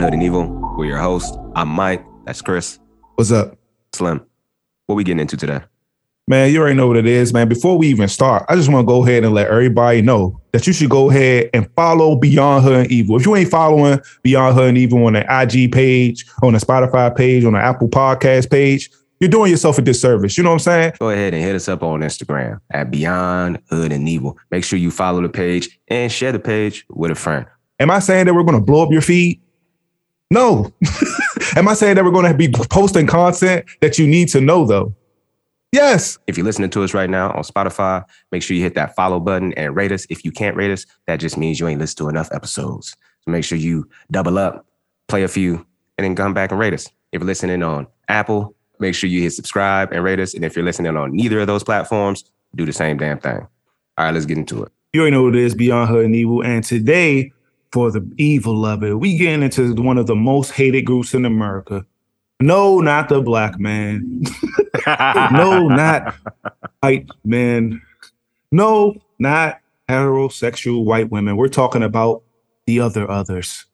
Hood and Evil. We're your host. I'm Mike. That's Chris. What's up? Slim. What we getting into today? Man, you already know what it is, man. Before we even start, I just want to go ahead and let everybody know that you should go ahead and follow Beyond Hood and Evil. If you ain't following Beyond Hood and Evil on the IG page, on the Spotify page, on the Apple Podcast page, you're doing yourself a disservice. You know what I'm saying? Go ahead and hit us up on Instagram at Beyond Hood and Evil. Make sure you follow the page and share the page with a friend. Am I saying that we're going to blow up your feed? No. Am I saying that we're going to be posting content that you need to know, though? Yes. If you're listening to us right now on Spotify, make sure you hit that follow button and rate us. If you can't rate us, that just means you ain't listened to enough episodes. So make sure you double up, play a few, and then come back and rate us. If you're listening on Apple, make sure you hit subscribe and rate us. And if you're listening on neither of those platforms, do the same damn thing. All right, let's get into it. You already know what it is, Beyond Hood and Evil. And today, for the evil of it, we getting into one of the most hated groups in America. No, not the black man. no, not white men. No, not heterosexual white women. We're talking about the other others.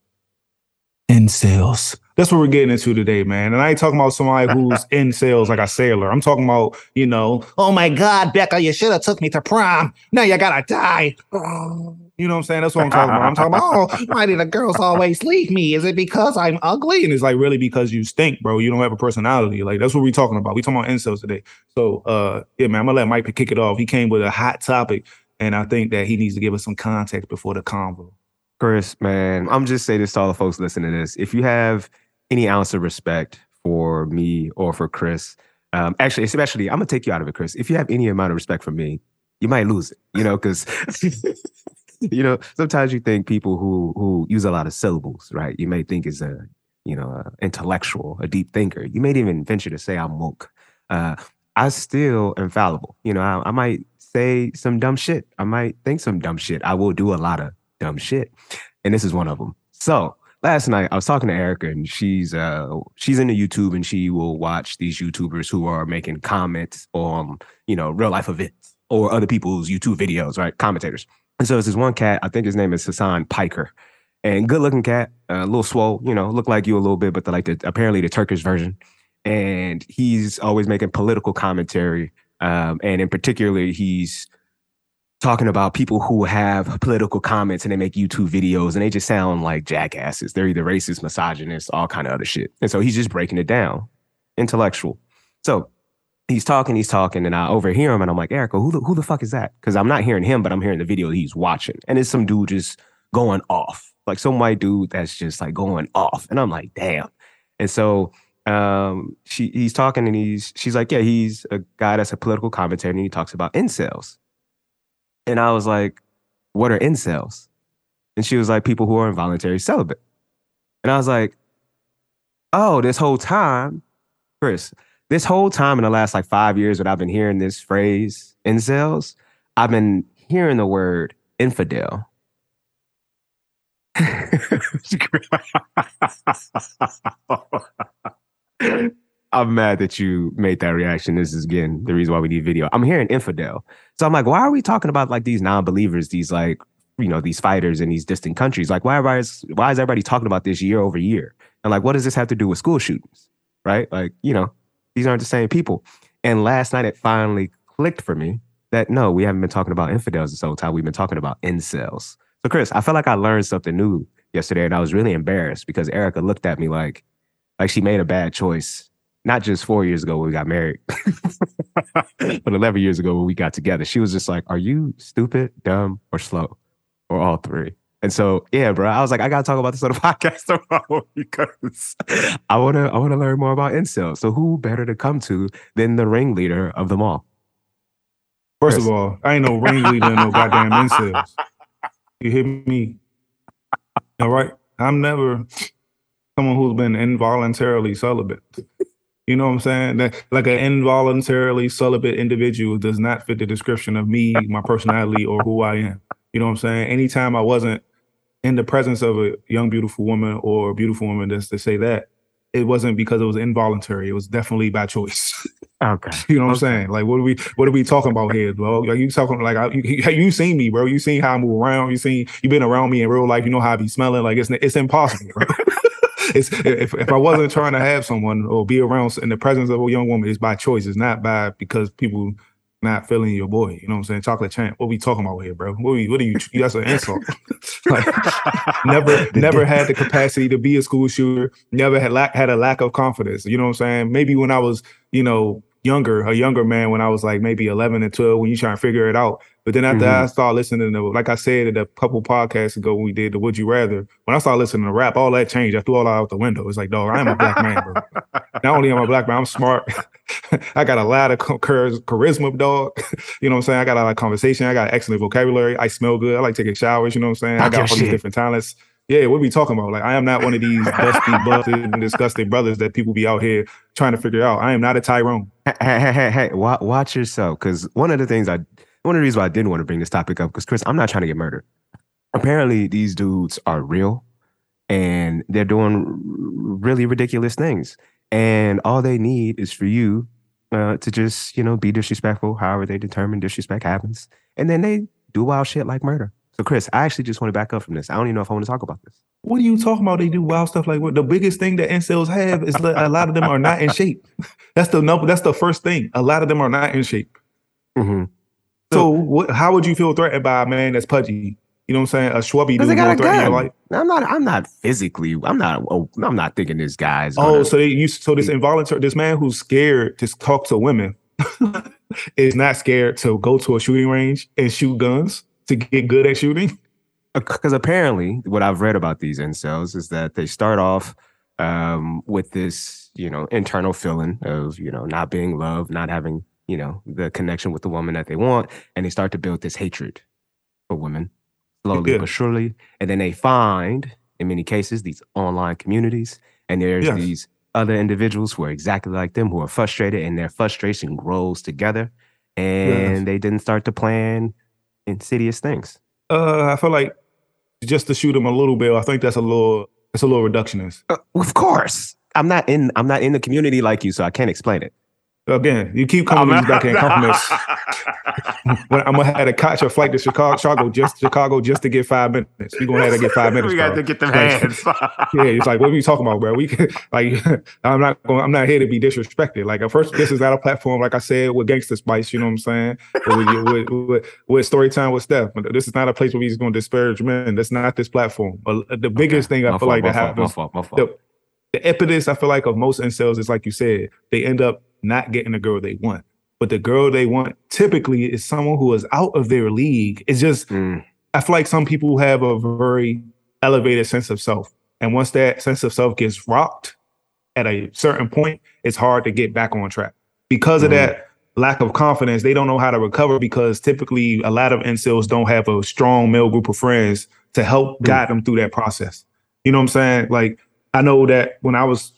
In sales. That's what we're getting into today, man. And I ain't talking about somebody who's in sales like a sailor. I'm talking about, you know, oh my God, Becca, you should have took me to prom. Now you gotta die. You know what I'm saying? That's what I'm talking about. I'm talking about, oh, why do the girls always leave me? Is it because I'm ugly? And it's like really because you stink, bro. You don't have a personality. Like that's what we're talking about. We talking about incels today. So uh yeah, man, I'm gonna let Mike kick it off. He came with a hot topic, and I think that he needs to give us some context before the convo. Chris, man, I'm just saying this to all the folks listening to this. If you have any ounce of respect for me or for Chris, um, actually, especially, I'm gonna take you out of it, Chris. If you have any amount of respect for me, you might lose it, you know, because you know sometimes you think people who who use a lot of syllables, right? You may think is a you know a intellectual, a deep thinker. You may even venture to say I'm woke. Uh, I still am fallible. You know, I, I might say some dumb shit. I might think some dumb shit. I will do a lot of dumb shit, and this is one of them. So last night I was talking to Erica and she's uh she's into YouTube and she will watch these YouTubers who are making comments on, you know, real life events or other people's YouTube videos, right? Commentators. And so it's this one cat, I think his name is Hassan Piker. And good looking cat, a little swole, you know, look like you a little bit, but the, like the apparently the Turkish version. And he's always making political commentary. Um, and in particular, he's talking about people who have political comments and they make YouTube videos and they just sound like jackasses. They're either racist, misogynist, all kind of other shit. And so he's just breaking it down, intellectual. So he's talking, he's talking, and I overhear him and I'm like, Erica, who the, who the fuck is that? Because I'm not hearing him, but I'm hearing the video he's watching. And it's some dude just going off, like some white dude that's just like going off. And I'm like, damn. And so um she he's talking and he's she's like, yeah, he's a guy that's a political commentator and he talks about incels. And I was like, what are incels? And she was like, people who are involuntary celibate. And I was like, oh, this whole time, Chris, this whole time in the last like five years that I've been hearing this phrase, incels, I've been hearing the word infidel. I'm mad that you made that reaction. This is again the reason why we need video. I'm hearing infidel. So I'm like, why are we talking about like these non-believers, these like, you know, these fighters in these distant countries? Like, why, why is why is everybody talking about this year over year? And like, what does this have to do with school shootings? Right? Like, you know, these aren't the same people. And last night it finally clicked for me that no, we haven't been talking about infidels this whole time. We've been talking about incels. So Chris, I felt like I learned something new yesterday and I was really embarrassed because Erica looked at me like like she made a bad choice not just four years ago when we got married, but 11 years ago when we got together. She was just like, Are you stupid, dumb, or slow? Or all three? And so, yeah, bro, I was like, I gotta talk about this on the podcast tomorrow because I wanna I wanna learn more about incels. So who better to come to than the ringleader of them all? First of all, I ain't no ringleader in no goddamn incels. You hear me? All right. I'm never someone who's been involuntarily celibate. You know what I'm saying? That like an involuntarily celibate individual does not fit the description of me, my personality, or who I am. You know what I'm saying? Anytime I wasn't in the presence of a young, beautiful woman or a beautiful woman, just to say that, it wasn't because it was involuntary. It was definitely by choice. Okay. you know what okay. I'm saying? Like, what are we what are we talking about here, bro? Like, you talking like I, you, you seen me, bro? You seen how I move around? You seen you been around me in real life? You know how I be smelling? Like, it's it's impossible. It's if if I wasn't trying to have someone or be around in the presence of a young woman, it's by choice. It's not by because people not feeling your boy. You know what I'm saying? Chocolate champ. What we talking about here, bro? What, are you, what are you? That's an insult. like, never, never had the capacity to be a school shooter. Never had lack had a lack of confidence. You know what I'm saying? Maybe when I was, you know, younger, a younger man, when I was like maybe 11 and 12, when you trying to figure it out. But then after mm-hmm. I started listening to, like I said a couple podcasts ago when we did the Would You Rather, when I started listening to rap, all that changed. I threw all that out the window. It's like, dog, I am a black man, bro. Not only am I a black man, I'm smart. I got a lot of charisma, dog. you know what I'm saying? I got a lot of conversation. I got excellent vocabulary. I smell good. I like taking showers. You know what I'm saying? I got all these different talents. Yeah, what are we talking about? Like, I am not one of these dusty, busted, and disgusting brothers that people be out here trying to figure out. I am not a Tyrone. Hey, hey, hey, hey watch yourself. Because one of the things I, one of the reasons why I didn't want to bring this topic up, because Chris, I'm not trying to get murdered. Apparently, these dudes are real and they're doing really ridiculous things. And all they need is for you uh, to just, you know, be disrespectful, however they determine disrespect happens. And then they do wild shit like murder. So, Chris, I actually just want to back up from this. I don't even know if I want to talk about this. What are you talking about? They do wild stuff like what? The biggest thing that incels have is that a lot of them are not in shape. That's the number. That's the first thing. A lot of them are not in shape. Mm-hmm. So, what, how would you feel threatened by a man that's pudgy? You know what I'm saying? A Schwubby dude got a gun. Your I'm not. I'm not physically. I'm not. Oh, I'm not thinking this guy's. Oh, so they used. So this involuntary. This man who's scared to talk to women is not scared to go to a shooting range and shoot guns to get good at shooting? Because apparently, what I've read about these incels is that they start off um, with this, you know, internal feeling of, you know, not being loved, not having, you know, the connection with the woman that they want, and they start to build this hatred for women slowly yeah. but surely, and then they find, in many cases, these online communities, and there's yes. these other individuals who are exactly like them who are frustrated, and their frustration grows together, and yes. they didn't start to plan insidious things? Uh, I feel like just to shoot him a little bit, I think that's a little it's a little reductionist. Uh, of course, I'm not in I'm not in the community like you, so I can't explain it. Again, you keep coming these back in compliments. I'm gonna have to catch a flight to Chicago, Chicago just Chicago just to get five minutes. We gonna have to get five minutes. we got to get them hands. yeah, it's like what are you talking about, bro? We can, like I'm not going. I'm not here to be disrespected. Like at first, this is not a platform, like I said, with Gangsta Spice. You know what I'm saying? with, with, with, with story time with Steph. This is not a place where we're just gonna disparage men. That's not this platform. But the biggest okay. thing I my feel fault, like that happens. My fault, my fault. The, the impetus I feel like of most incels is like you said, they end up not getting the girl they want. But the girl they want typically is someone who is out of their league. It's just, mm. I feel like some people have a very elevated sense of self. And once that sense of self gets rocked at a certain point, it's hard to get back on track. Because mm. of that lack of confidence, they don't know how to recover because typically a lot of incels don't have a strong male group of friends to help mm. guide them through that process. You know what I'm saying? Like, I know that when I was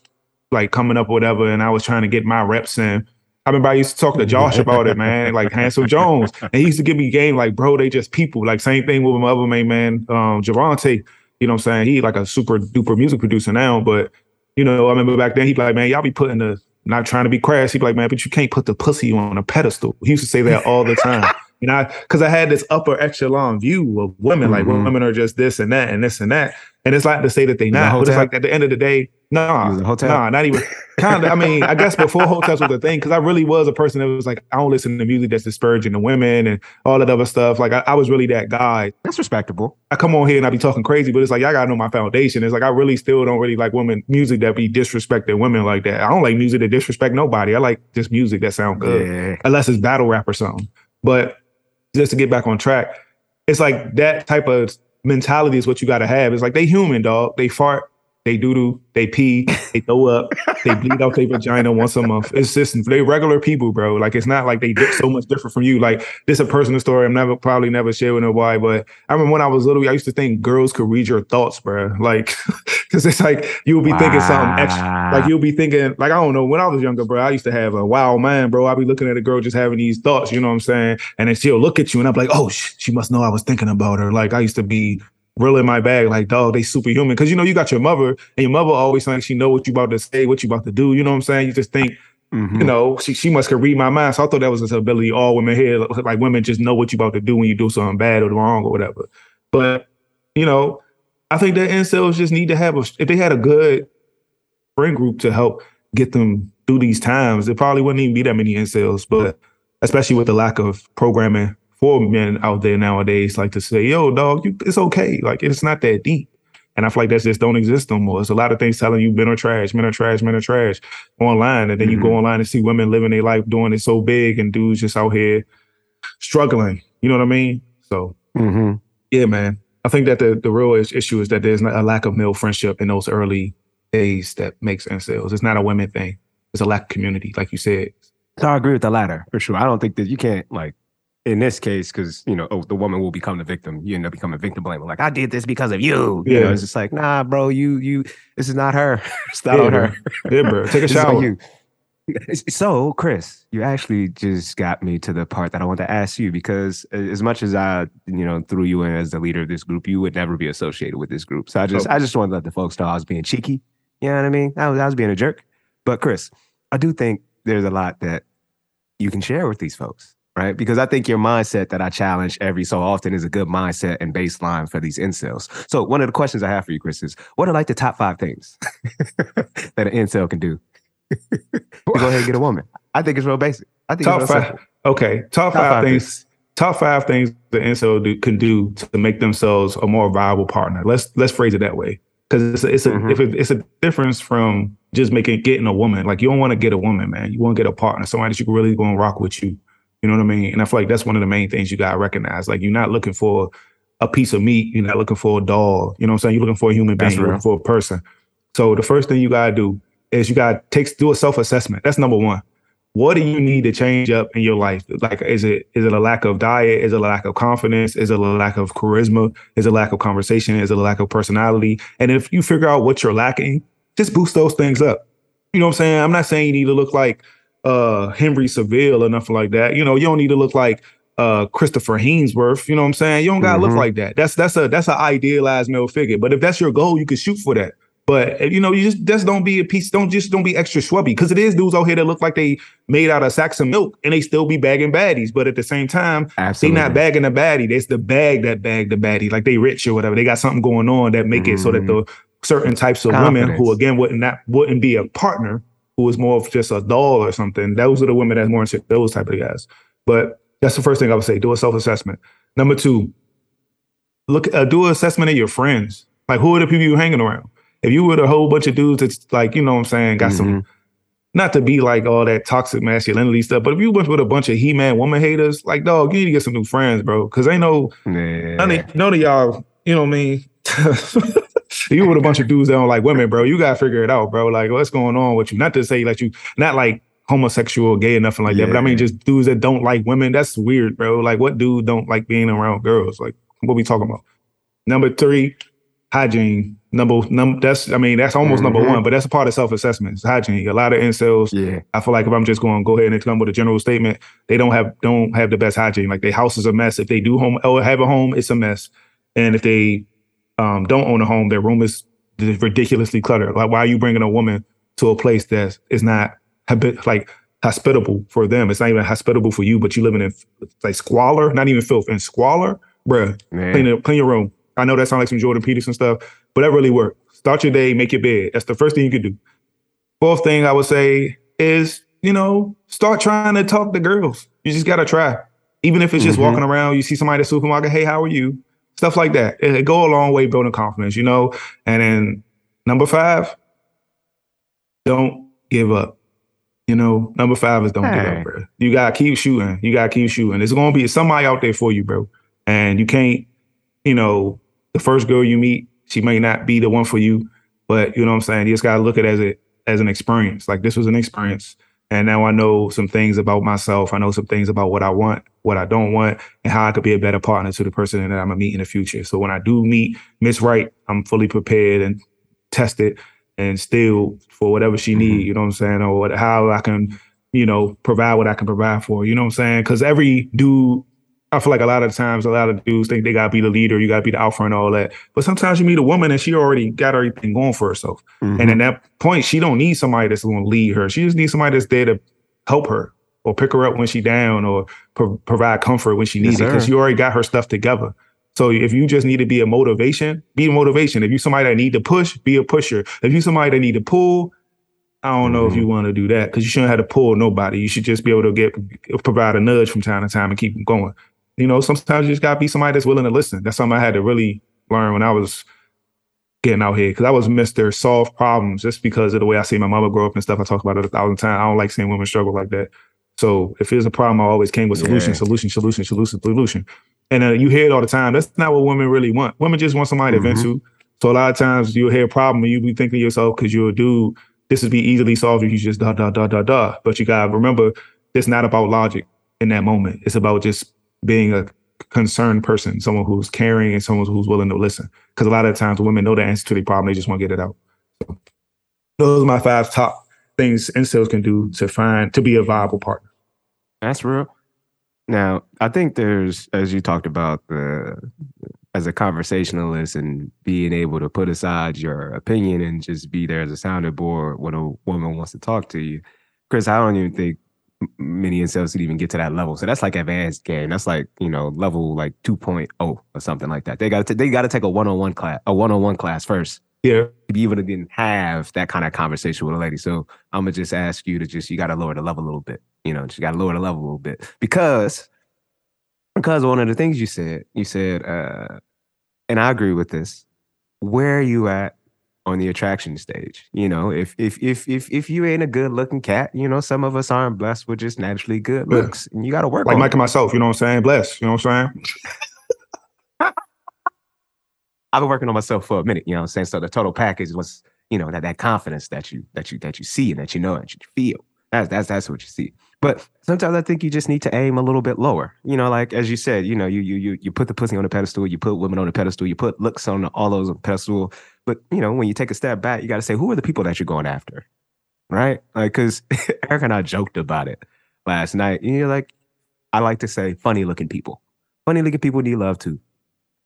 like coming up or whatever, and I was trying to get my reps in. I remember I used to talk to Josh about it, man, like Hansel Jones. And he used to give me game like, bro, they just people. Like same thing with my other main man, um, Javante. You know what I'm saying? He like a super duper music producer now, but you know, I remember back then he'd be like, man, y'all be putting the not trying to be crass. He'd be like, man, but you can't put the pussy on a pedestal. He used to say that all the time. you know, because I had this upper echelon view of women, mm-hmm. like women are just this and that and this and that. And it's like to say that they not, but it's like at the end of the day, nah, nah, not even kind of. I mean, I guess before hotels was a thing, because I really was a person that was like, I don't listen to music that's disparaging to women and all that other stuff. Like I, I, was really that guy. That's respectable. I come on here and I be talking crazy, but it's like I gotta know my foundation. It's like I really still don't really like women music that be disrespecting women like that. I don't like music that disrespect nobody. I like just music that sound good, yeah. unless it's battle rap or something. But just to get back on track, it's like that type of mentality is what you got to have. It's like they human, dog. They fart, they doo doo, they pee, they throw up, they bleed out their vagina once a month. It's just they regular people, bro. Like it's not like they did so much different from you. Like this a personal story. I'm never probably never share with nobody, but I remember when I was little, I used to think girls could read your thoughts, bro. Like because it's like you'll be wow. thinking something extra. Like you'll be thinking, like I don't know. When I was younger, bro, I used to have a wow man, bro. I'd be looking at a girl just having these thoughts. You know what I'm saying? And then she'll look at you, and I'm like, oh, she must know I was thinking about her. Like I used to be real in my bag, like, dog, they superhuman. Cause you know, you got your mother, and your mother always thinks she know what you about to say, what you about to do. You know what I'm saying? You just think, mm-hmm. you know, she she must could read my mind. So I thought that was this ability all women here, like women just know what you about to do when you do something bad or wrong or whatever. But, you know, I think that incels just need to have a if they had a good friend group to help get them through these times. it probably wouldn't even be that many incels, but especially with the lack of programming men out there nowadays, like to say, yo, dog, you, it's okay. Like it's not that deep. And I feel like that just don't exist no more. It's a lot of things telling you men are trash, men are trash, men are trash online. And then mm-hmm. you go mm-hmm. online and see women living their life doing it so big and dudes just out here struggling. You know what I mean? So mm-hmm. yeah, man. I think that the, the real issue is that there's a lack of male friendship in those early days that makes incels. It's not a women thing. It's a lack of community, like you said. So I agree with the latter for sure. I don't think that you can't like in this case, because you know, oh, the woman will become the victim. You end up becoming victim blamer. Like, I did this because of you. Yeah. You know, it's just like, nah, bro, you, you, this is not her. it's not yeah, on her. yeah, bro. Take a shower. you. So, Chris, you actually just got me to the part that I want to ask you because as much as I, you know, threw you in as the leader of this group, you would never be associated with this group. So I just, oh. I just wanted to let the folks know I was being cheeky. You know what I mean? I was, I was being a jerk. But Chris, I do think there's a lot that you can share with these folks right? Because I think your mindset that I challenge every so often is a good mindset and baseline for these incels. So one of the questions I have for you, Chris, is what are like the top five things that an incel can do to go ahead and get a woman? I think it's real basic. I think top five. Simple. Okay, top, top five, five things, things. Top five things the incel do, can do to make themselves a more viable partner. Let's let's phrase it that way because it's a, it's a mm-hmm. if it, it's a difference from just making getting a woman. Like you don't want to get a woman, man. You want to get a partner, somebody that you can really go and rock with you you know what I mean? And I feel like that's one of the main things you gotta recognize. Like you're not looking for a piece of meat, you're not looking for a doll. You know what I'm saying? You're looking for a human being, you're looking for a person. So the first thing you gotta do is you gotta take do a self-assessment. That's number one. What do you need to change up in your life? Like, is it is it a lack of diet? Is it a lack of confidence? Is it a lack of charisma? Is it a lack of conversation? Is it a lack of personality? And if you figure out what you're lacking, just boost those things up. You know what I'm saying? I'm not saying you need to look like uh Henry Cavill or nothing like that. You know, you don't need to look like uh Christopher Hemsworth. You know what I'm saying? You don't gotta mm-hmm. look like that. That's that's a that's an idealized male figure. But if that's your goal, you can shoot for that. But you know, you just just don't be a piece. Don't just don't be extra swubby because it is dudes out here that look like they made out of sacks of milk and they still be bagging baddies. But at the same time, Absolutely. they not bagging a baddie. It's the bag that bagged the baddie. Like they rich or whatever. They got something going on that make mm-hmm. it so that the certain types of Confidence. women who again wouldn't not wouldn't be a partner who is more of just a doll or something. Those are the women that's more into those type of guys. But that's the first thing I would say. Do a self assessment. Number two, look uh, do an assessment of your friends. Like who are the people you're hanging around? If you were a whole bunch of dudes that's like, you know what I'm saying, got mm-hmm. some not to be like all that toxic masculinity stuff, but if you went with a bunch of he-man woman haters, like dog, you need to get some new friends, bro. Cause ain't no none of, none of y'all, you know what I mean? you with a bunch of dudes that don't like women, bro. You gotta figure it out, bro. Like, what's going on with you? Not to say like you, not like homosexual, gay, or nothing like yeah. that. But I mean, just dudes that don't like women. That's weird, bro. Like, what dude don't like being around girls? Like, what we talking about? Number three, hygiene. Number num that's I mean that's almost mm-hmm. number one, but that's a part of self assessment. hygiene. A lot of incels. Yeah. I feel like if I'm just going to go ahead and come with a general statement, they don't have don't have the best hygiene. Like their house is a mess. If they do home or have a home, it's a mess. And if they um, don't own a home, their room is ridiculously cluttered. Like, why are you bringing a woman to a place that is not habit like hospitable for them? It's not even hospitable for you, but you living in like squalor, not even filth, and squalor, bruh. Clean, it, clean your room. I know that sounds like some Jordan Peterson stuff, but that really works. Start your day, make your bed. That's the first thing you can do. Fourth thing I would say is, you know, start trying to talk to girls. You just gotta try. Even if it's just mm-hmm. walking around, you see somebody at the supermarket, hey, how are you? Stuff like that. It, it go a long way building confidence, you know. And then number five, don't give up. You know, number five is don't hey. give up, bro. You gotta keep shooting. You gotta keep shooting. There's gonna be somebody out there for you, bro. And you can't, you know, the first girl you meet, she may not be the one for you, but you know what I'm saying. You just gotta look at it as a as an experience. Like this was an experience. And now I know some things about myself. I know some things about what I want, what I don't want, and how I could be a better partner to the person that I'm gonna meet in the future. So when I do meet Miss Wright, I'm fully prepared and tested and still for whatever she mm-hmm. need, you know what I'm saying, or what, how I can, you know, provide what I can provide for, you know what I'm saying? Because every dude I feel like a lot of times, a lot of dudes think they gotta be the leader, you gotta be the alpha and all that. But sometimes you meet a woman and she already got everything going for herself. Mm-hmm. And at that point, she don't need somebody that's gonna lead her. She just needs somebody that's there to help her or pick her up when she down or pro- provide comfort when she needs yes, it because you already got her stuff together. So if you just need to be a motivation, be a motivation. If you somebody that need to push, be a pusher. If you somebody that need to pull, I don't know if you want to do that because you shouldn't have to pull nobody. You should just be able to get provide a nudge from time to time and keep them going. You know, sometimes you just gotta be somebody that's willing to listen. That's something I had to really learn when I was getting out here because I was Mr. Solve Problems just because of the way I see my mother grow up and stuff. I talk about it a thousand times. I don't like seeing women struggle like that. So if there's a problem, I always came with solution, yeah. solution, solution, solution, solution. And uh, you hear it all the time. That's not what women really want. Women just want somebody mm-hmm. to vent to. So a lot of times you'll hear a problem and you be thinking to yourself, because you're a dude, this would be easily solved if you just da da da da da. But you gotta remember, it's not about logic in that moment. It's about just being a concerned person, someone who's caring and someone who's willing to listen. Because a lot of times women know the answer to the problem, they just want to get it out. So those are my five top things incels can do to find to be a viable partner. That's real. Now, I think there's, as you talked about, the as a conversationalist and being able to put aside your opinion and just be there as a sounding board when a woman wants to talk to you. Chris, I don't even think many incels could even get to that level. So that's like advanced game. That's like, you know, level like 2.0 or something like that. They got to they got to take a one-on-one class, a one-on-one class first. Yeah. To be able to then have that kind of conversation with a lady. So I'm gonna just ask you to just you gotta lower the level a little bit. You know, just gotta lower the level a little bit. Because because one of the things you said, you said, uh, and I agree with this. Where are you at on the attraction stage? You know, if if if if if you ain't a good looking cat, you know, some of us aren't blessed with just naturally good looks, yeah. and you got to work. Like Mike it. and myself, you know what I'm saying? Blessed, you know what I'm saying? I've been working on myself for a minute, you know what I'm saying? So the total package was, you know, that that confidence that you that you that you see and that you know and that you feel. That's that's that's what you see. But sometimes I think you just need to aim a little bit lower. You know, like as you said, you know, you you you you put the pussy on the pedestal, you put women on the pedestal, you put looks on all those on pedestal. But you know, when you take a step back, you got to say, who are the people that you're going after, right? Like, because Eric and I joked about it last night. And you're like, I like to say, funny looking people. Funny looking people need love too.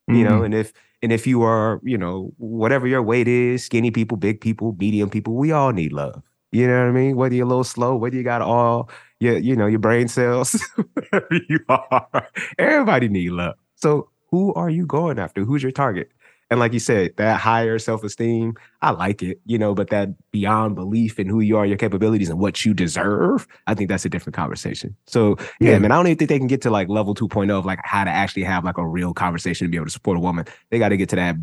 Mm-hmm. You know, mm-hmm. and if and if you are, you know, whatever your weight is, skinny people, big people, medium people, we all need love. You know what I mean? Whether you're a little slow, whether you got all your, you know, your brain cells, wherever you are, everybody need love. So who are you going after? Who's your target? And like you said, that higher self-esteem, I like it, you know, but that beyond belief in who you are, your capabilities, and what you deserve, I think that's a different conversation. So yeah, yeah man, I don't even think they can get to like level 2.0 of like how to actually have like a real conversation to be able to support a woman. They got to get to that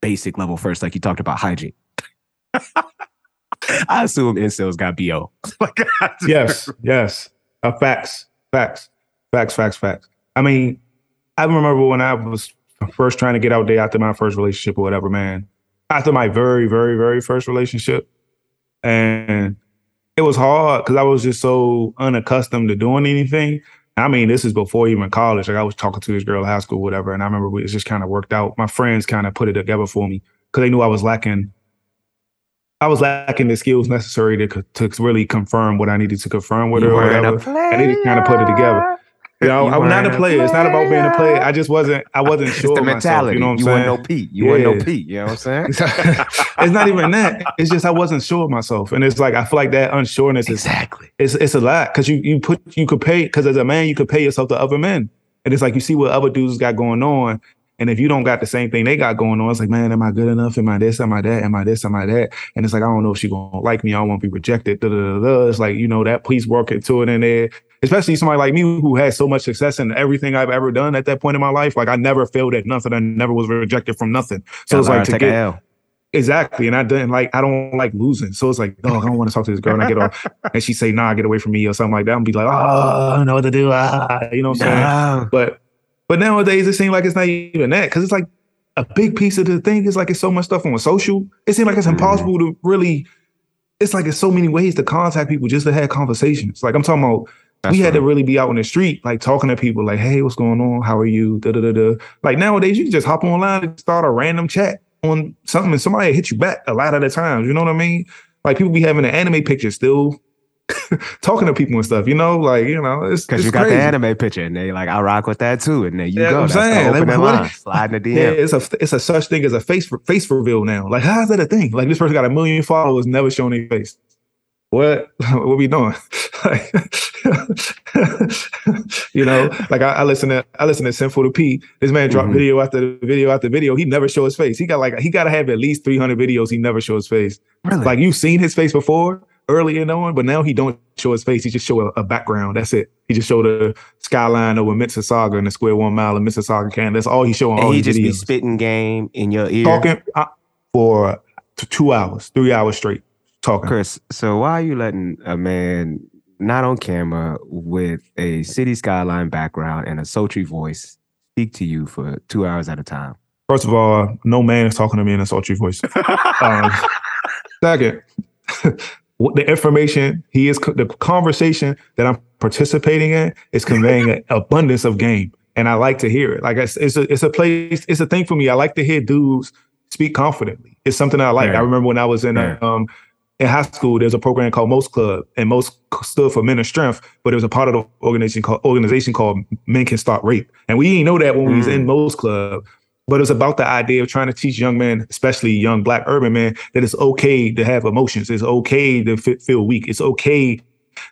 basic level first, like you talked about hygiene. I assume incels got BO. yes, yes. Uh, facts, facts, facts, facts, facts. I mean, I remember when I was first trying to get out there after my first relationship or whatever, man. After my very, very, very first relationship. And it was hard because I was just so unaccustomed to doing anything. I mean, this is before even college. Like I was talking to this girl in high school, whatever, and I remember it just kind of worked out. My friends kind of put it together for me because they knew I was lacking I was lacking the skills necessary to to really confirm what I needed to confirm with you her or whatever. And they just kind of put it together. You know, you I'm not a player. It's not about being a player. I just wasn't. I wasn't sure. It's the mentality. Myself, you know what I'm you saying? Want no Pete. You yeah. want no Pete. You know what I'm saying? it's not even that. It's just I wasn't sure of myself, and it's like I feel like that unsureness is exactly. It's it's a lot because you you put you could pay because as a man you could pay yourself to other men, and it's like you see what other dudes got going on, and if you don't got the same thing they got going on, it's like, man, am I good enough? Am I this? Am I that? Am I this? Am I that? And it's like, I don't know if she gonna like me. I won't be rejected. Da, da, da, It's like, you know, that please work into it in there. Especially somebody like me who had so much success in everything I've ever done at that point in my life. Like I never failed at nothing. I never was rejected from nothing. So it's like to get Exactly. And I didn't like, I don't like losing. So it's like, oh, I don't want to talk to this girl. And I get off and she say, nah, get away from me or something like that. I'm be like, oh, I don't know what to do. Ah, you know what I'm saying? But but nowadays it seems like it's not even that because it's like a big piece of the thing is like it's so much stuff on social. It seems like it's mm-hmm. impossible to really. It's like it's so many ways to contact people just to have conversations. Like I'm talking about, That's we had to really be out in the street, like talking to people, like, "Hey, what's going on? How are you?" Da da da da. Like nowadays, you can just hop online and start a random chat on something, and somebody hit you back a lot of the times. You know what I mean? Like people be having an anime picture still talking to people and stuff, you know, like you know, it's because you got crazy. the anime picture and they like I rock with that too, and there you yeah, go. I'm saying, open like, line, slide the DM. Yeah, it's a it's a such thing as a face face reveal now. Like, how is that a thing? Like this person got a million followers, never showing their face. What what we doing? you know, like I, I, listen to I listen to Sinful to Pete. This man dropped mm-hmm. video after video after video. He never show his face. He got like he got to have at least three hundred videos. He never show his face. Really? Like you've seen his face before early in on, but now he don't show his face. He just show a, a background. That's it. He just show the skyline over Mississauga and the square one mile of Mississauga can. That's all he's showing. And all he just be spitting game in your ear. talking uh, for two hours, three hours straight talking. Chris, so why are you letting a man not on camera with a city skyline background and a sultry voice speak to you for two hours at a time? First of all, no man is talking to me in a sultry voice. Um, second, the information he is, the conversation that I'm participating in is conveying an abundance of game, and I like to hear it. Like it's, it's a, it's a place, it's a thing for me. I like to hear dudes speak confidently. It's something I like. Yeah. I remember when I was in Yeah. um in high school, there's a program called Most Club, and Most stood for Men of Strength, but it was a part of the organization called organization called Men Can Stop Rape, and we didn't know that when we was Mm. in Most Club. But it's about the idea of trying to teach young men, especially young black urban men, that it's okay to have emotions. It's okay to fe- feel weak. It's okay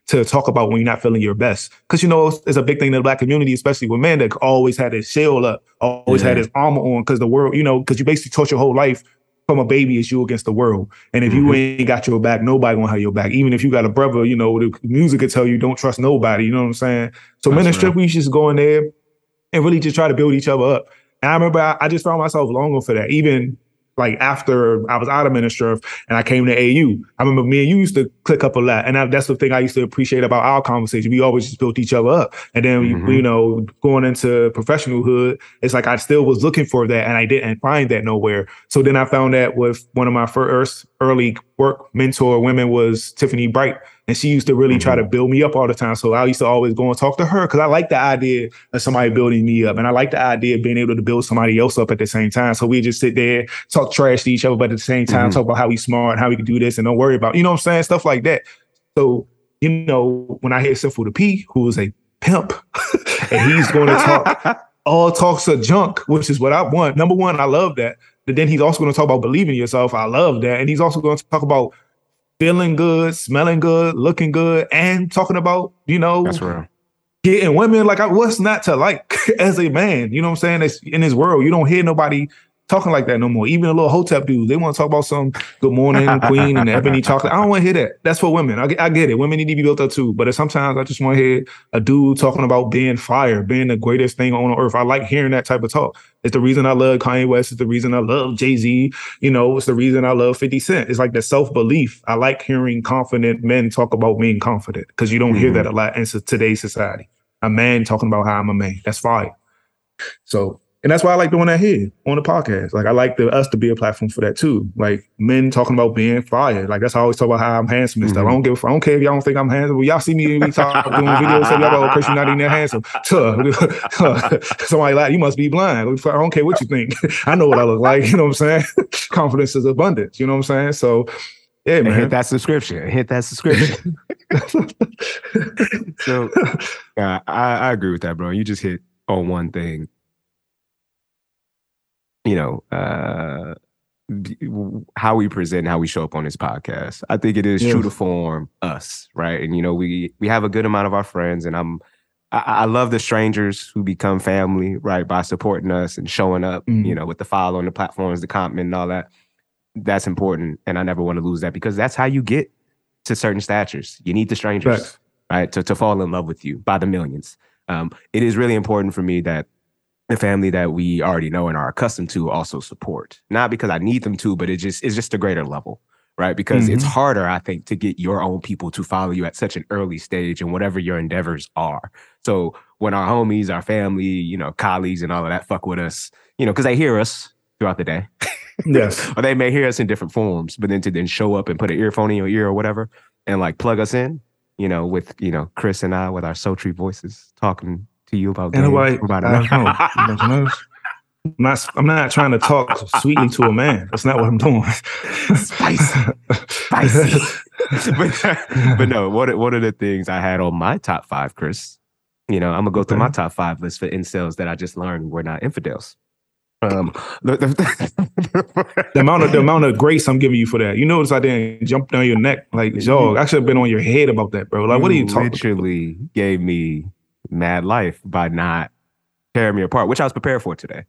to talk about when you're not feeling your best. Because you know, it's, it's a big thing in the black community, especially with men that always had his shell up, always had his armor on, because the world, you know, because you basically taught your whole life from a baby is you against the world. And if you Mhm. ain't got your back, nobody gonna have your back. Even if you got a brother, you know, the music could tell you don't trust nobody. You know what I'm saying? So That's men and real. strip, we should just go in there and really just try to build each other up. And I remember I, I just found myself longing for that. Even like after I was out of ministry and I came to AU, I remember me and you used to click up a lot. And I, that's the thing I used to appreciate about our conversation. We always just built each other up. And then, you- Mhm. you know, going into professional hood, it's like I still was looking for that and I didn't find that nowhere. So then I found that with one of my first early work mentor women was Tiffany Bright. And she used to really try Mhm. to build me up all the time. So I used to always go and talk to her because I like the idea of somebody building me up. And I like the idea of being able to build somebody else up at the same time. So we just sit there, talk trash to each other, but at the same time, Mhm. talk about how we smart, how we can do this, and don't worry about, you know what I'm saying? Stuff like that. So, you know, when I hear Sinful to P, who is a pimp, and he's going to talk all talks of junk, which is what I want. Number one, I love that. But then he's also going to talk about believing in yourself. I love that. And he's also going to talk about feeling good, smelling good, looking good, and talking about, you know, That's real. getting women. Like, I, what's not to like as a man? You know what I'm saying? It's, in this world, you don't hear nobody talking like that no more. Even the little hotep dudes, they want to talk about some good morning queen and ebony chocolate. I don't want to hear that. That's for women. I, get- I get it. Women need to be built up too. But sometimes I just want to hear a dude talking about being fire, being the greatest thing on earth. I like hearing that type of talk. It's the reason I love Kanye West. It's the reason I love Jay Z. You know, it's the reason I love 50 Cent. It's like the self belief. I like hearing confident men talk about being confident because you don't hear Mhm. that a lot in today's society. A man talking about how I'm a man. That's fire. So, and that's why I like doing that here on the podcast. Like, I like the, us to be a platform for that too. Like, men talking about being fire. Like, that's how I always talk about how I'm handsome and stuff. Mhm. I don't give a fuck. I don't care if y'all don't think I'm handsome. But y'all see me we talk doing videos, so y'all go, oh, Chris, you're not even that handsome. Tuh. Somebody like, you must be blind. I don't care what you think. I know what I look like. You know what I'm saying? Confidence is abundance. You know what I'm saying? So, yeah, And hit that subscription. Hit that subscription. so uh, I, I agree with that, bro. You just hit on one thing. You know, uh, how we present, how we show up on this podcast. I think it is true to form us, right? And you know, we we have a good amount of our friends, and I'm I, I love the strangers who become family, right, by supporting us and showing up. Mhm. You know, with the follow on the platforms, the comment, and all that. That's important, and I never want to lose that because that's how you get to certain statures. You need the strangers Facts. right? To, to fall in love with you by the millions. Um, it is really important for me that the family that we already know and are accustomed to also support. Not because I need them to, but it just it's just a greater level, right? Because it's Mhm. harder, I think, to get your own people to follow you at such an early stage and whatever your endeavors are. So when our homies, our family, you know, colleagues and all of that fuck with us, you know, because they hear us throughout the day. Yes. or they may hear us in different forms, but then to then show up and put an earphone in your ear or whatever and like plug us in, you know, with you know Chris and I with our sultry voices talking to you about nobody, about I don't know. know. I'm not, I'm not trying to talk sweetly to a man. That's not what I'm doing. Spicy. Spicy. but, but no, one one of the things I had on my top five, Chris, you know, I'm gonna go through my top five list for incels that I just learned were not infidels. Um, the- the- the amount of the amount of grace I'm giving you for that. You notice I didn't jump down your neck like dog. I should have been on your head about that, bro. Like, what are you talking? Literally gave me mad life by not tearing me apart, which I was prepared for today.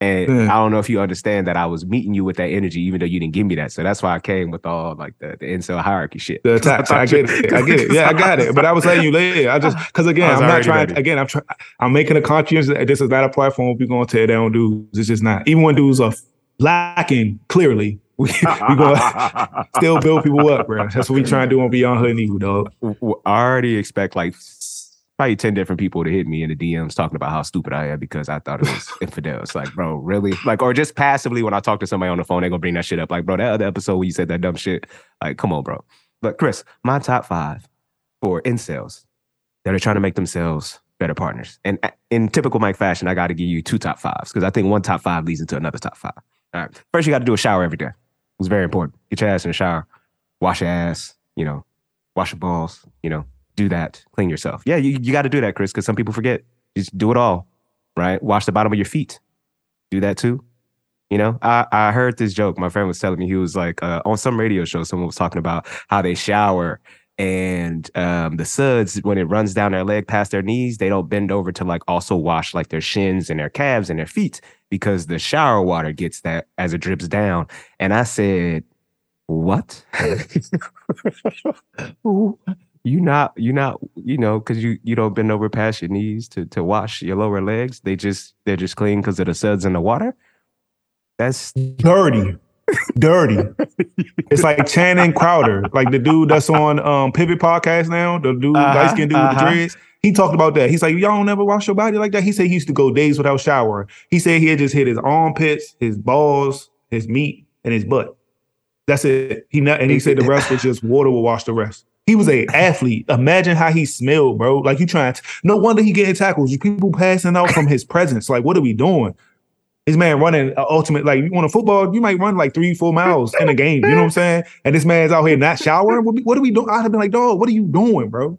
And Yeah. I don't know if you understand that I was meeting you with that energy, even though you didn't give me that. So that's why I came with all like the, the incel hierarchy shit. The I. I get it. I get it. Yeah, I got it. But I was letting you later. I just because again, I'm not trying. ready. Again, I'm trying. I'm making a conscience. that This is not a platform we're going to tear down dudes. It's just not. Even when dudes are lacking, clearly, we we gonna still build people up, bro. That's what we trying to do on Beyond Hood and Evil, dog. I already expect like probably 10 different people to hit me in the DMs talking about how stupid I am because I thought it was infidel. It's like, bro, really? Like, or just passively when I talk to somebody on the phone, they're gonna bring that shit up. Like, bro, that other episode where you said that dumb shit. Like, come on, bro. But Chris, my top five for incels that are trying to make themselves better partners. And uh, in typical Mike fashion, I got to give you two top fives because I think one top five leads into another top five. All right. First, you got to do a shower every day. It's very important. Get your ass in the shower, wash your ass, you know, wash your balls, you know, do that, clean yourself. Yeah, you, you got to do that, Chris, because some people forget. Just do it all, right? Wash the bottom of your feet. Do that too. You know, I, I heard this joke. My friend was telling me he was like uh, on some radio show, someone was talking about how they shower and um, the suds, when it runs down their leg past their knees, they don't bend over to like also wash like their shins and their calves and their feet because the shower water gets that as it drips down. And I said, What? You not you not you know because you you don't bend over past your knees to to wash your lower legs they just they're just clean because of the suds in the water that's Dirty. Dirty. It's like Channing Crowder, like the dude that's on um Pivot Podcast now, the dude, Uh-huh, light skinned dude uh-huh. the dreads. He talked about that. He's like, y'all don't never wash your body like that. He said he used to go days without showering. He said he had just hit his armpits, his balls, his meat, and his butt. That's it. He not, and he said the rest was just water will wash the rest. He was a athlete. Imagine how he smelled, bro. Like you trying to, no wonder he getting tackles. You people passing out from his presence. Like, what are we doing? This man running uh, ultimate, like you want a football, you might run like three, four miles in a game. You know what I'm saying? And this man's out here not showering. What, what are we doing? I'd have been like, dog, what are you doing, bro?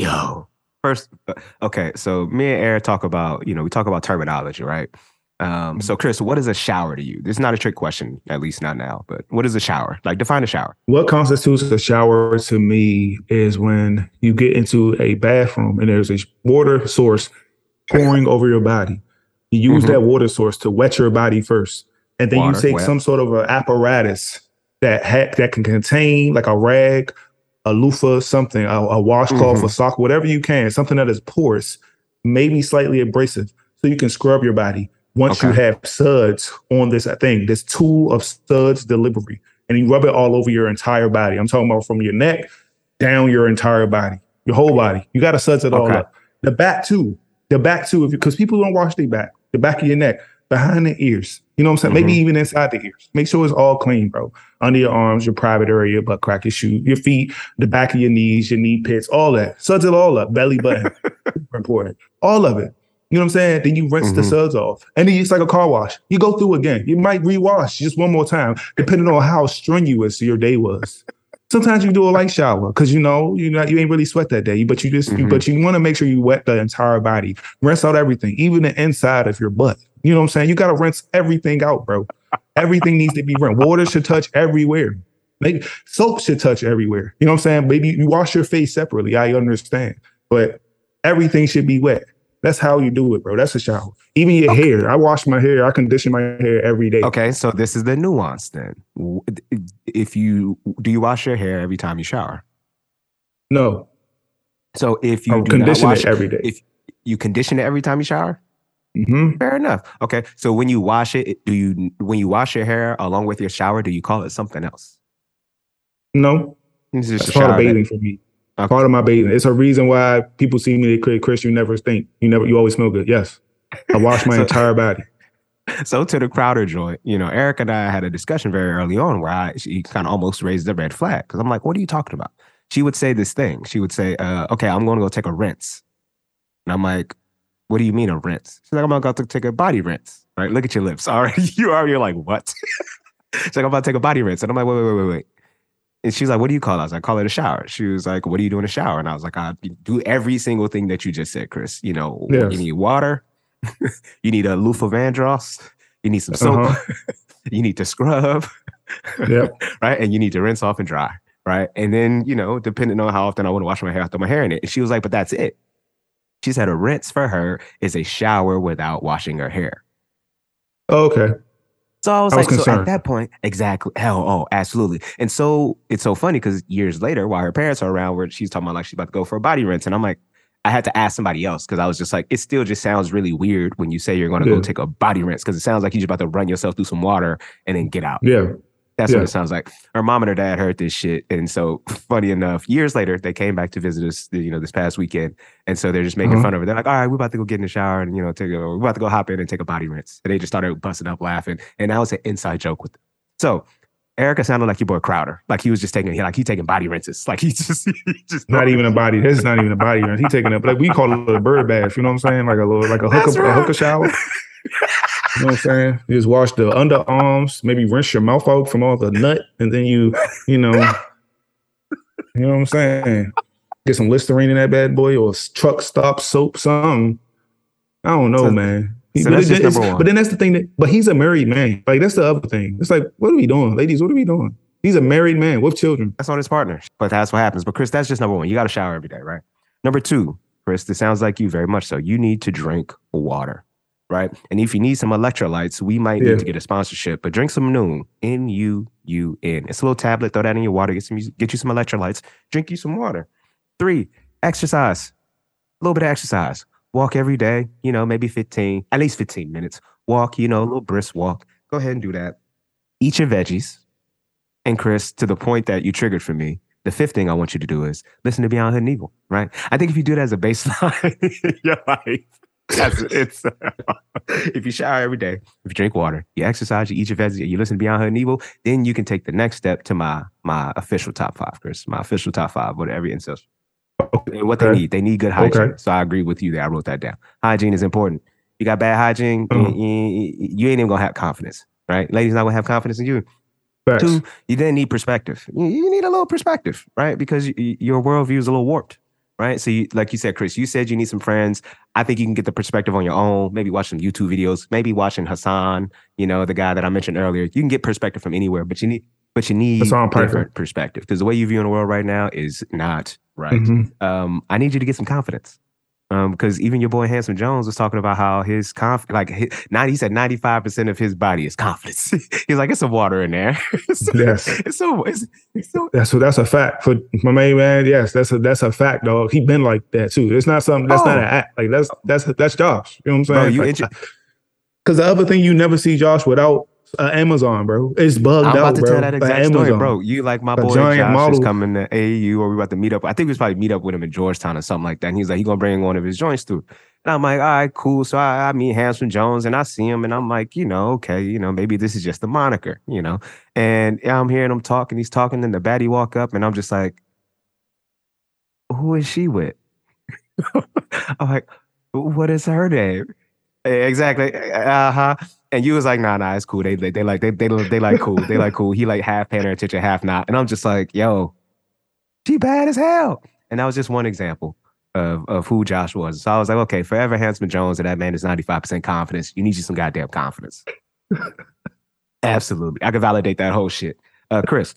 yo first uh, okay so me and Eric talk about you know we talk about terminology right um so chris what is a shower to you this is not a trick question at least not now but what is a shower like define a shower What constitutes a shower to me is when you get into a bathroom and there's a water source pouring over your body. You use Mhm. that water source to wet your body first, and then Water, you take wet. some sort of an apparatus that ha- that can contain like a rag, a loofah, something, a, a washcloth, Mhm. a sock, whatever you can, something that is porous, maybe slightly abrasive, so you can scrub your body. Once you have suds on this thing, this tool of suds delivery, and you rub it all over your entire body. I'm talking about from your neck down your entire body, your whole body. You got to suds it all Okay. up. The back too. The back too, if because people don't wash their back, the back of your neck, behind the ears. You know what I'm saying? Maybe mm-hmm. even inside the ears. Make sure it's all clean, bro. Under your arms, your private area, your butt crack, your shoe, your feet, the back of your knees, your knee pits, all that. Suds it all up. Belly button. Super important. All of it. You know what I'm saying? Then you rinse the Mhm. suds off. And then it's like a car wash. You go through again. You might rewash just one more time, depending on how strenuous your day was. Sometimes you do a light shower because you know you not you ain't really sweat that day, but you just you, Mhm. but you want to make sure you wet the entire body, rinse out everything, even the inside of your butt. You know what I'm saying? You got to rinse everything out, bro. Everything needs to be rinsed. Water should touch everywhere. Maybe soap should touch everywhere. You know what I'm saying? Maybe you wash your face separately. I understand, but everything should be wet. That's how you do it, bro. That's a shower. Even your hair. I wash my hair. I condition my hair every day. okay so this is the nuance then if you do you wash your hair every time you shower No, so if you I do not condition wash it every day. if you condition it every time you shower Mhm. Fair enough. Okay. So when you wash it, do you when you wash your hair along with your shower, do you call it something else? No, It's just that's a shower bathing for me. Part of my bathing. It's a reason why people see me. They create Chris. You never stink. You never. You always smell good. Yes, I wash my So- entire body. So to the Crowder joint, you know, Eric and I had a discussion very early on where I she kind of almost raised the red flag because I'm like, what are you talking about? She would say this thing. She would say, uh, okay, I'm going to go take a rinse. And I'm like, what do you mean a rinse? She's like, I'm going to go to take a body rinse. Right? Look at your lips. All right. You are, you're like, what? She's like, I'm about to take a body rinse. And I'm like, wait, wait, wait, wait, wait. And she's like, what do you call it? I was like, call it a shower. She was like, what do you do in a shower? And I was like, I do every single thing that you just said, Chris. You know, Yes. you need water. you need a loofah Vandross. You need some soap. Uh-huh. you need to scrub, Yep. right? And you need to rinse off and dry, right? And then, you know, depending on how often I want to wash my hair, I throw my hair in it. And she was like, but that's it. She said a rinse for her is a shower without washing her hair. Oh, okay. So I was I was like, so at that point, exactly. Hell, oh, absolutely. And so it's so funny because years later, while her parents are around, where she's talking about like she's about to go for a body rinse, and I'm like, I had to ask somebody else because I was just like, it still just sounds really weird when you say you're going to Yeah. go take a body rinse because it sounds like you're just about to run yourself through some water and then get out. Yeah. That's what it sounds like. Her mom and her dad heard this shit, and so funny enough, years later they came back to visit us, you know, this past weekend, and so they're just making Uh-huh. fun of her. They're like, "All right, we're about to go get in the shower and you know, take a, we're about to go hop in and take a body rinse." And they just started busting up laughing, and that was an inside joke with them. So. Erica sounded like your boy Crowder, like he was just taking, like he taking body rinses, like he just, he just Not even a body. This is not even a body. rinse. He taking it, like we call it a bird bath. You know what I'm saying? Like a little, like a hooker, right. a hooker shower. You know what I'm saying? You just wash the underarms, maybe rinse your mouth out from all the nut, and then you, you know, you know what I'm saying? Get some Listerine in that bad boy or truck stop soap, something. I don't know, So- man. so but, that's it- just one. but then that's the thing that, but he's a married man. Like that's the other thing. It's like, what are we doing, ladies? What are we doing? He's a married man with children. That's on his partner. But that's what happens. But Chris, that's just number one. You got to shower every day, right? Number two, Chris, this sounds like you very much so. You need to drink water, right? And if you need some electrolytes, we might Yeah. need to get a sponsorship. But drink some Nuun, N U U N. It's a little tablet. Throw that in your water. Get some, get you some electrolytes. Drink you some water. Three, exercise. A little bit of exercise. Walk every day. You know, maybe fifteen, at least fifteen minutes. Walk. You know, a little brisk walk. Go ahead and do that. Eat your veggies. And Chris, to the point that you triggered for me, the fifth thing I want you to do is listen to Beyond Hood and Evil, right? I think if you do that as a baseline in your life, it's if you shower every day, if you drink water, you exercise, you eat your veggies, you listen to Beyond Hood and Evil, then you can take the next step to my my official top five, Chris. My official top five, what every incel. And what they need, they need good hygiene. Okay. So I agree with you there. I wrote that down. Hygiene is important. You got bad hygiene, you- Mhm. you, you ain't even gonna have confidence, right? Ladies not gonna have confidence in you. Facts. Two, you then need perspective. You, need a little perspective, right? Because your worldview is a little warped, right? So, you, like you said, Chris, you said you need some friends. I think you can get the perspective on your own. Maybe watch some YouTube videos. Maybe watching Hassan, you know, the guy that I mentioned earlier. You can get perspective from anywhere, but you need, but you need different perspective because the way you view in the world right now is not right. Mhm. Um, I need you to get some confidence. Um, because even your boy Handsome Jones was talking about how his conf like his, 90, he said 95% of his body is confidence. He's like, it's some water in there. it's, Yes. it's so it's, it's so That's that's a fact for my main man. Yes, that's a that's a fact, dog. He been like that too. It's not something that's not Oh. an act. Like that's that's that's Josh. You know what I'm bro, saying? you Like, Because the other thing you never see Josh without uh, Amazon, bro. It's bugged out. I'm out, about to bro. tell that exact story, Amazon. bro. You like my A boy giant Josh is model. coming to AAU, or we about to meet up. I think we was probably meet up with him in Georgetown or something like that. And he's like, he gonna bring one of his joints through. And I'm like, all right, cool. So I, I meet Handsome Jones and I see him, and I'm like, you know, okay, you know, maybe this is just a moniker, you know. And I'm hearing him talking. He's talking, and the baddie walk up, and I'm just like, who is she with? I'm like, what is her name? Exactly. Uh huh. And you was like, nah, nah, it's cool. They they, they like they they they like cool. They like cool. He like half paying her attention, half not. And I'm just like, yo, she bad as hell. And that was just one example of of who Josh was. So I was like, okay, forever handsome Jones, and that man is 95% confidence. You need you some goddamn confidence. Absolutely. I can validate that whole shit. Uh Chris,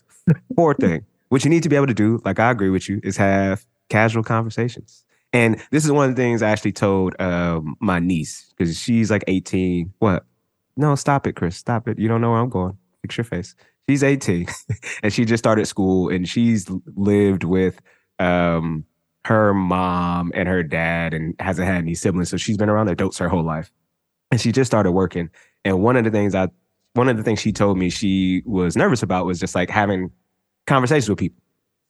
fourth thing, what you need to be able to do, like I agree with you, is have casual conversations. And this is one of the things I actually told um, my niece because she's like 18. What? No, stop it, Chris. Stop it. You don't know where I'm going. Fix your face. She's 18 and she just started school and she's lived with um, her mom and her dad and hasn't had any siblings. So she's been around adults her whole life. And she just started working. And one of the things I, one of the things she told me she was nervous about was just like having conversations with people.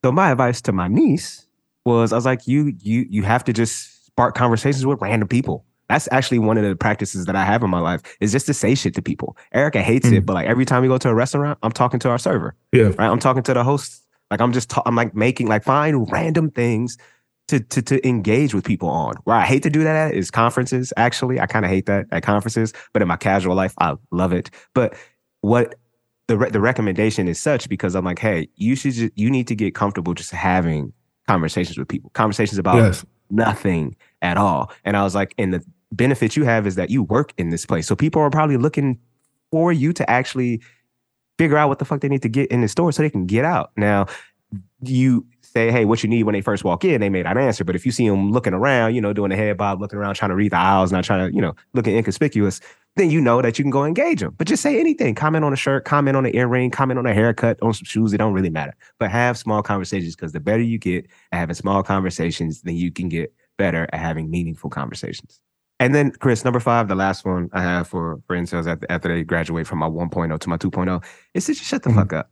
So my advice to my niece was I was like, you you you have to just spark conversations with random people. That's actually one of the practices that I have in my life is just to say shit to people. Erica hates it, Mm. but like every time we go to a restaurant, I'm talking to our server, Yeah. right? I'm talking to the host. Like I'm just ta- I'm like making like find random things to to to engage with people on. Where I hate to do that at is conferences. Actually, I kind of hate that at conferences, but in my casual life, I love it. But what the re- the recommendation is such because I'm like, hey, you should just, you need to get comfortable just having conversations with people, conversations about Yes. nothing at all. And I was like, and the benefit you have is that you work in this place, so people are probably looking for you to actually figure out what the fuck they need to get in the store so they can get out. Now, you say, hey, what you need when they first walk in, they may not answer. But if you see them looking around, you know, doing a head bob, looking around, trying to read the aisles, not trying to, you know, looking inconspicuous, then you know that you can go engage them. But just say anything. Comment on a shirt, comment on an earring, comment on a haircut, on some shoes. It don't really matter. But have small conversations because the better you get at having small conversations, then you can get better at having meaningful conversations. And then, Chris, number five, the last one I have for for incels after, after they graduate from my 1.0 to my 2.0 is to just shut the mm-hmm. fuck up.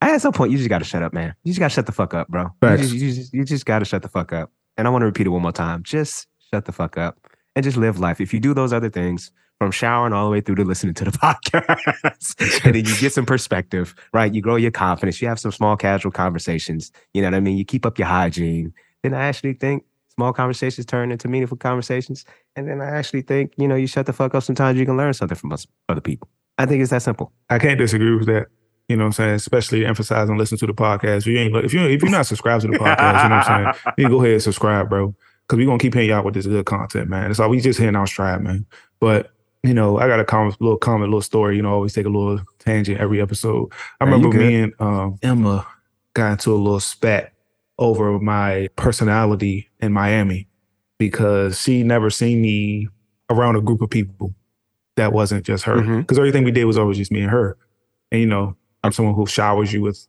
At some point, you just got to shut up, man. You just got to shut the fuck up, bro. You just, you just, you just got to shut the fuck up. And I want to repeat it one more time. Just shut the fuck up and just live life. If you do those other things, from showering all the way through to listening to the podcast. and then you get some perspective, right? You grow your confidence. You have some small casual conversations. You know what I mean? You keep up your hygiene. Then I actually think small conversations turn into meaningful conversations. And then I actually think, you know, you shut the fuck up sometimes you can learn something from us, other people. I think it's that simple. I can't disagree with that. You know what I'm saying? Especially emphasizing listen to the podcast. If you ain't if you if you're not subscribed to the podcast, you know what I'm saying? You go ahead and subscribe, bro. Cause we're gonna keep hitting y'all with this good content, man. That's all we just hitting our stride, man. But you know, I got a comment, little comment, little story. You know, I always take a little tangent every episode. I remember me and um, Emma got into a little spat over my personality in Miami because she never seen me around a group of people that wasn't just her. Because mm-hmm. everything we did was always just me and her. And you know, I'm someone who showers you with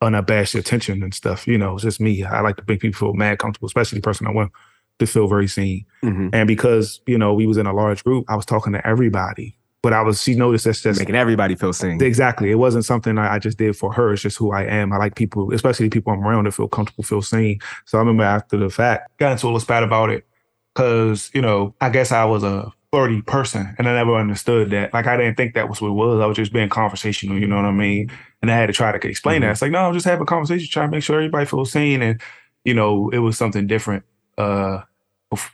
unabashed attention and stuff. You know, it's just me. I like to make people feel mad comfortable, especially the person I want to feel very seen. Mm-hmm. And because, you know, we was in a large group, I was talking to everybody. But I was, she noticed that's just making everybody feel seen. Exactly. It wasn't something I, I just did for her. It's just who I am. I like people, especially people I'm around, to feel comfortable, feel seen. So I remember after the fact, got into a little spat about it. Cause, you know, I guess I was a flirty person and I never understood that. Like I didn't think that was what it was. I was just being conversational, you know what I mean? And I had to try to explain mm-hmm. that. It's like, no, I'm just having a conversation, trying to make sure everybody feels seen. And, you know, it was something different. Uh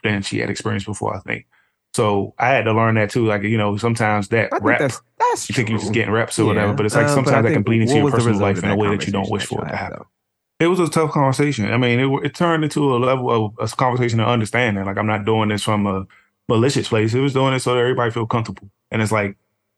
than she had experienced before, I think. So I had to learn that too. Like, you know, sometimes that rep, that's, that's you think you're just getting reps or yeah. whatever, but it's like um, sometimes that can bleed into your personal life in a way that you don't wish for it to happen. Though? It was a tough conversation. I mean, it, it turned into a level of a conversation of understanding. Like, I'm not doing this from a malicious place. It was doing it so that everybody feel comfortable. And it's like,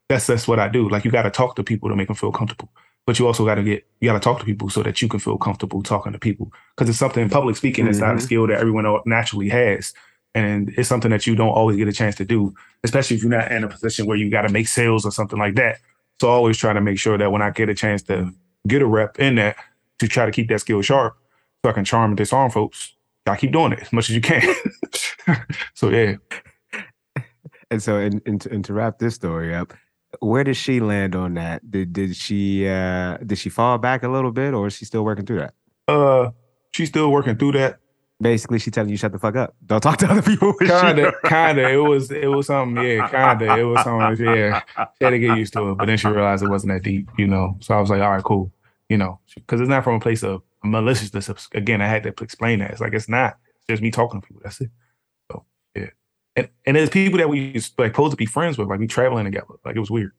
that's that's what I do. Like, you got to talk to people to make them feel comfortable but you also got to get you got to talk to people so that you can feel comfortable talking to people because it's something public speaking mm-hmm. is not a mm-hmm. skill that everyone naturally has and it's something that you don't always get a chance to do, especially if you're not in a position where you got to make sales or something like that. So I always try to make sure that when I get a chance to get a rep in that, to try to keep that skill sharp, so I can charm and disarm folks. I keep doing it as much as you can. so yeah. And so, and, and, to, and to wrap this story up, where did she land on that? Did did she uh did she fall back a little bit, or is she still working through that? Uh, she's still working through that basically she telling you shut the fuck up. Don't talk to other people. Kinda, kinda. It was it was something, yeah, kinda. It was something, yeah. She had to get used to it. But then she realized it wasn't that deep, you know. So I was like, all right, cool. You know, because it's not from a place of maliciousness. Again, I had to explain that. It's like it's not. It's just me talking to people. That's it. So yeah. And and there's people that we like supposed to be friends with, like we traveling together. Like it was weird.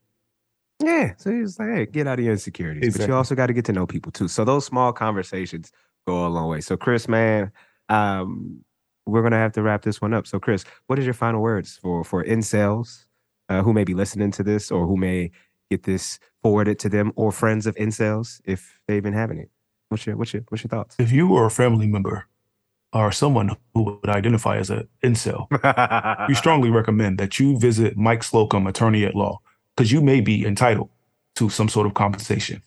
Yeah. So he's like, hey, get out of your insecurities. Exactly. But you also got to get to know people too. So those small conversations go a long way. So Chris, man, um, we're gonna have to wrap this one up. So, Chris, what is your final words for for incels uh, who may be listening to this or who may get this forwarded to them or friends of incels if they've been having it? What's your what's your what's your thoughts? If you are a family member or someone who would identify as an incel, we strongly recommend that you visit Mike Slocumb, attorney at law, because you may be entitled to some sort of compensation.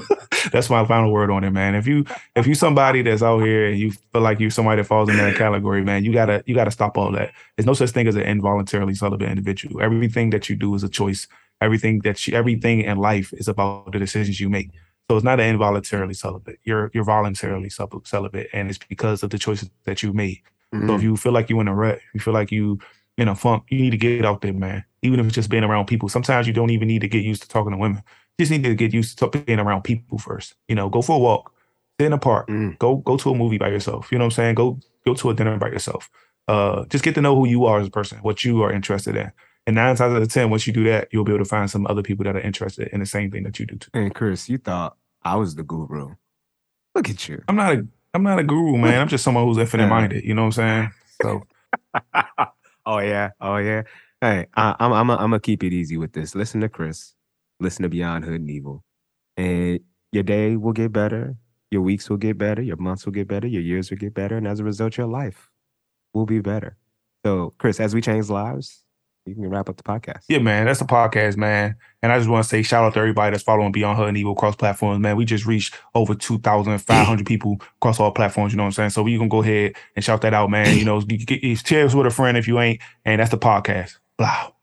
that's my final word on it, man. If you if you somebody that's out here and you feel like you're somebody that falls in that category, man, you gotta you gotta stop all that. There's no such thing as an involuntarily celibate individual. Everything that you do is a choice. Everything that you everything in life is about the decisions you make. So it's not an involuntarily celibate. You're you're voluntarily celibate, and it's because of the choices that you made. Mm-hmm. So if mm-hmm. you feel like you're in a rut, you feel like you in a funk, you need to get out there, man. Even if it's just being around people. Sometimes you don't even need to get used to talking to women just need to get used to being around people first. You know, go for a walk, sit in a park, mm. go go to a movie by yourself. You know what I'm saying? Go go to a dinner by yourself. Uh, just get to know who you are as a person, what you are interested in. And nine times out of ten, once you do that, you'll be able to find some other people that are interested in the same thing that you do too. And Chris, you thought I was the guru. Look at you. I'm not a I'm not a guru, man. I'm just someone who's infinite minded. You know what I'm saying? So. oh yeah, oh yeah. Hey, I, I'm I'm a, I'm gonna keep it easy with this. Listen to Chris listen to Beyond Hood and Evil. And your day will get better, your weeks will get better, your months will get better, your years will get better, and as a result, your life will be better. So, Chris, as we change lives, you can wrap up the podcast. Yeah, man, that's the podcast, man. And I just want to say shout out to everybody that's following Beyond Hood and Evil across platforms, man. We just reached over 2,500 people across all platforms, you know what I'm saying? So we can go ahead and shout that out, man. You know, you, you, share with a friend if you ain't, and that's the podcast. Plau.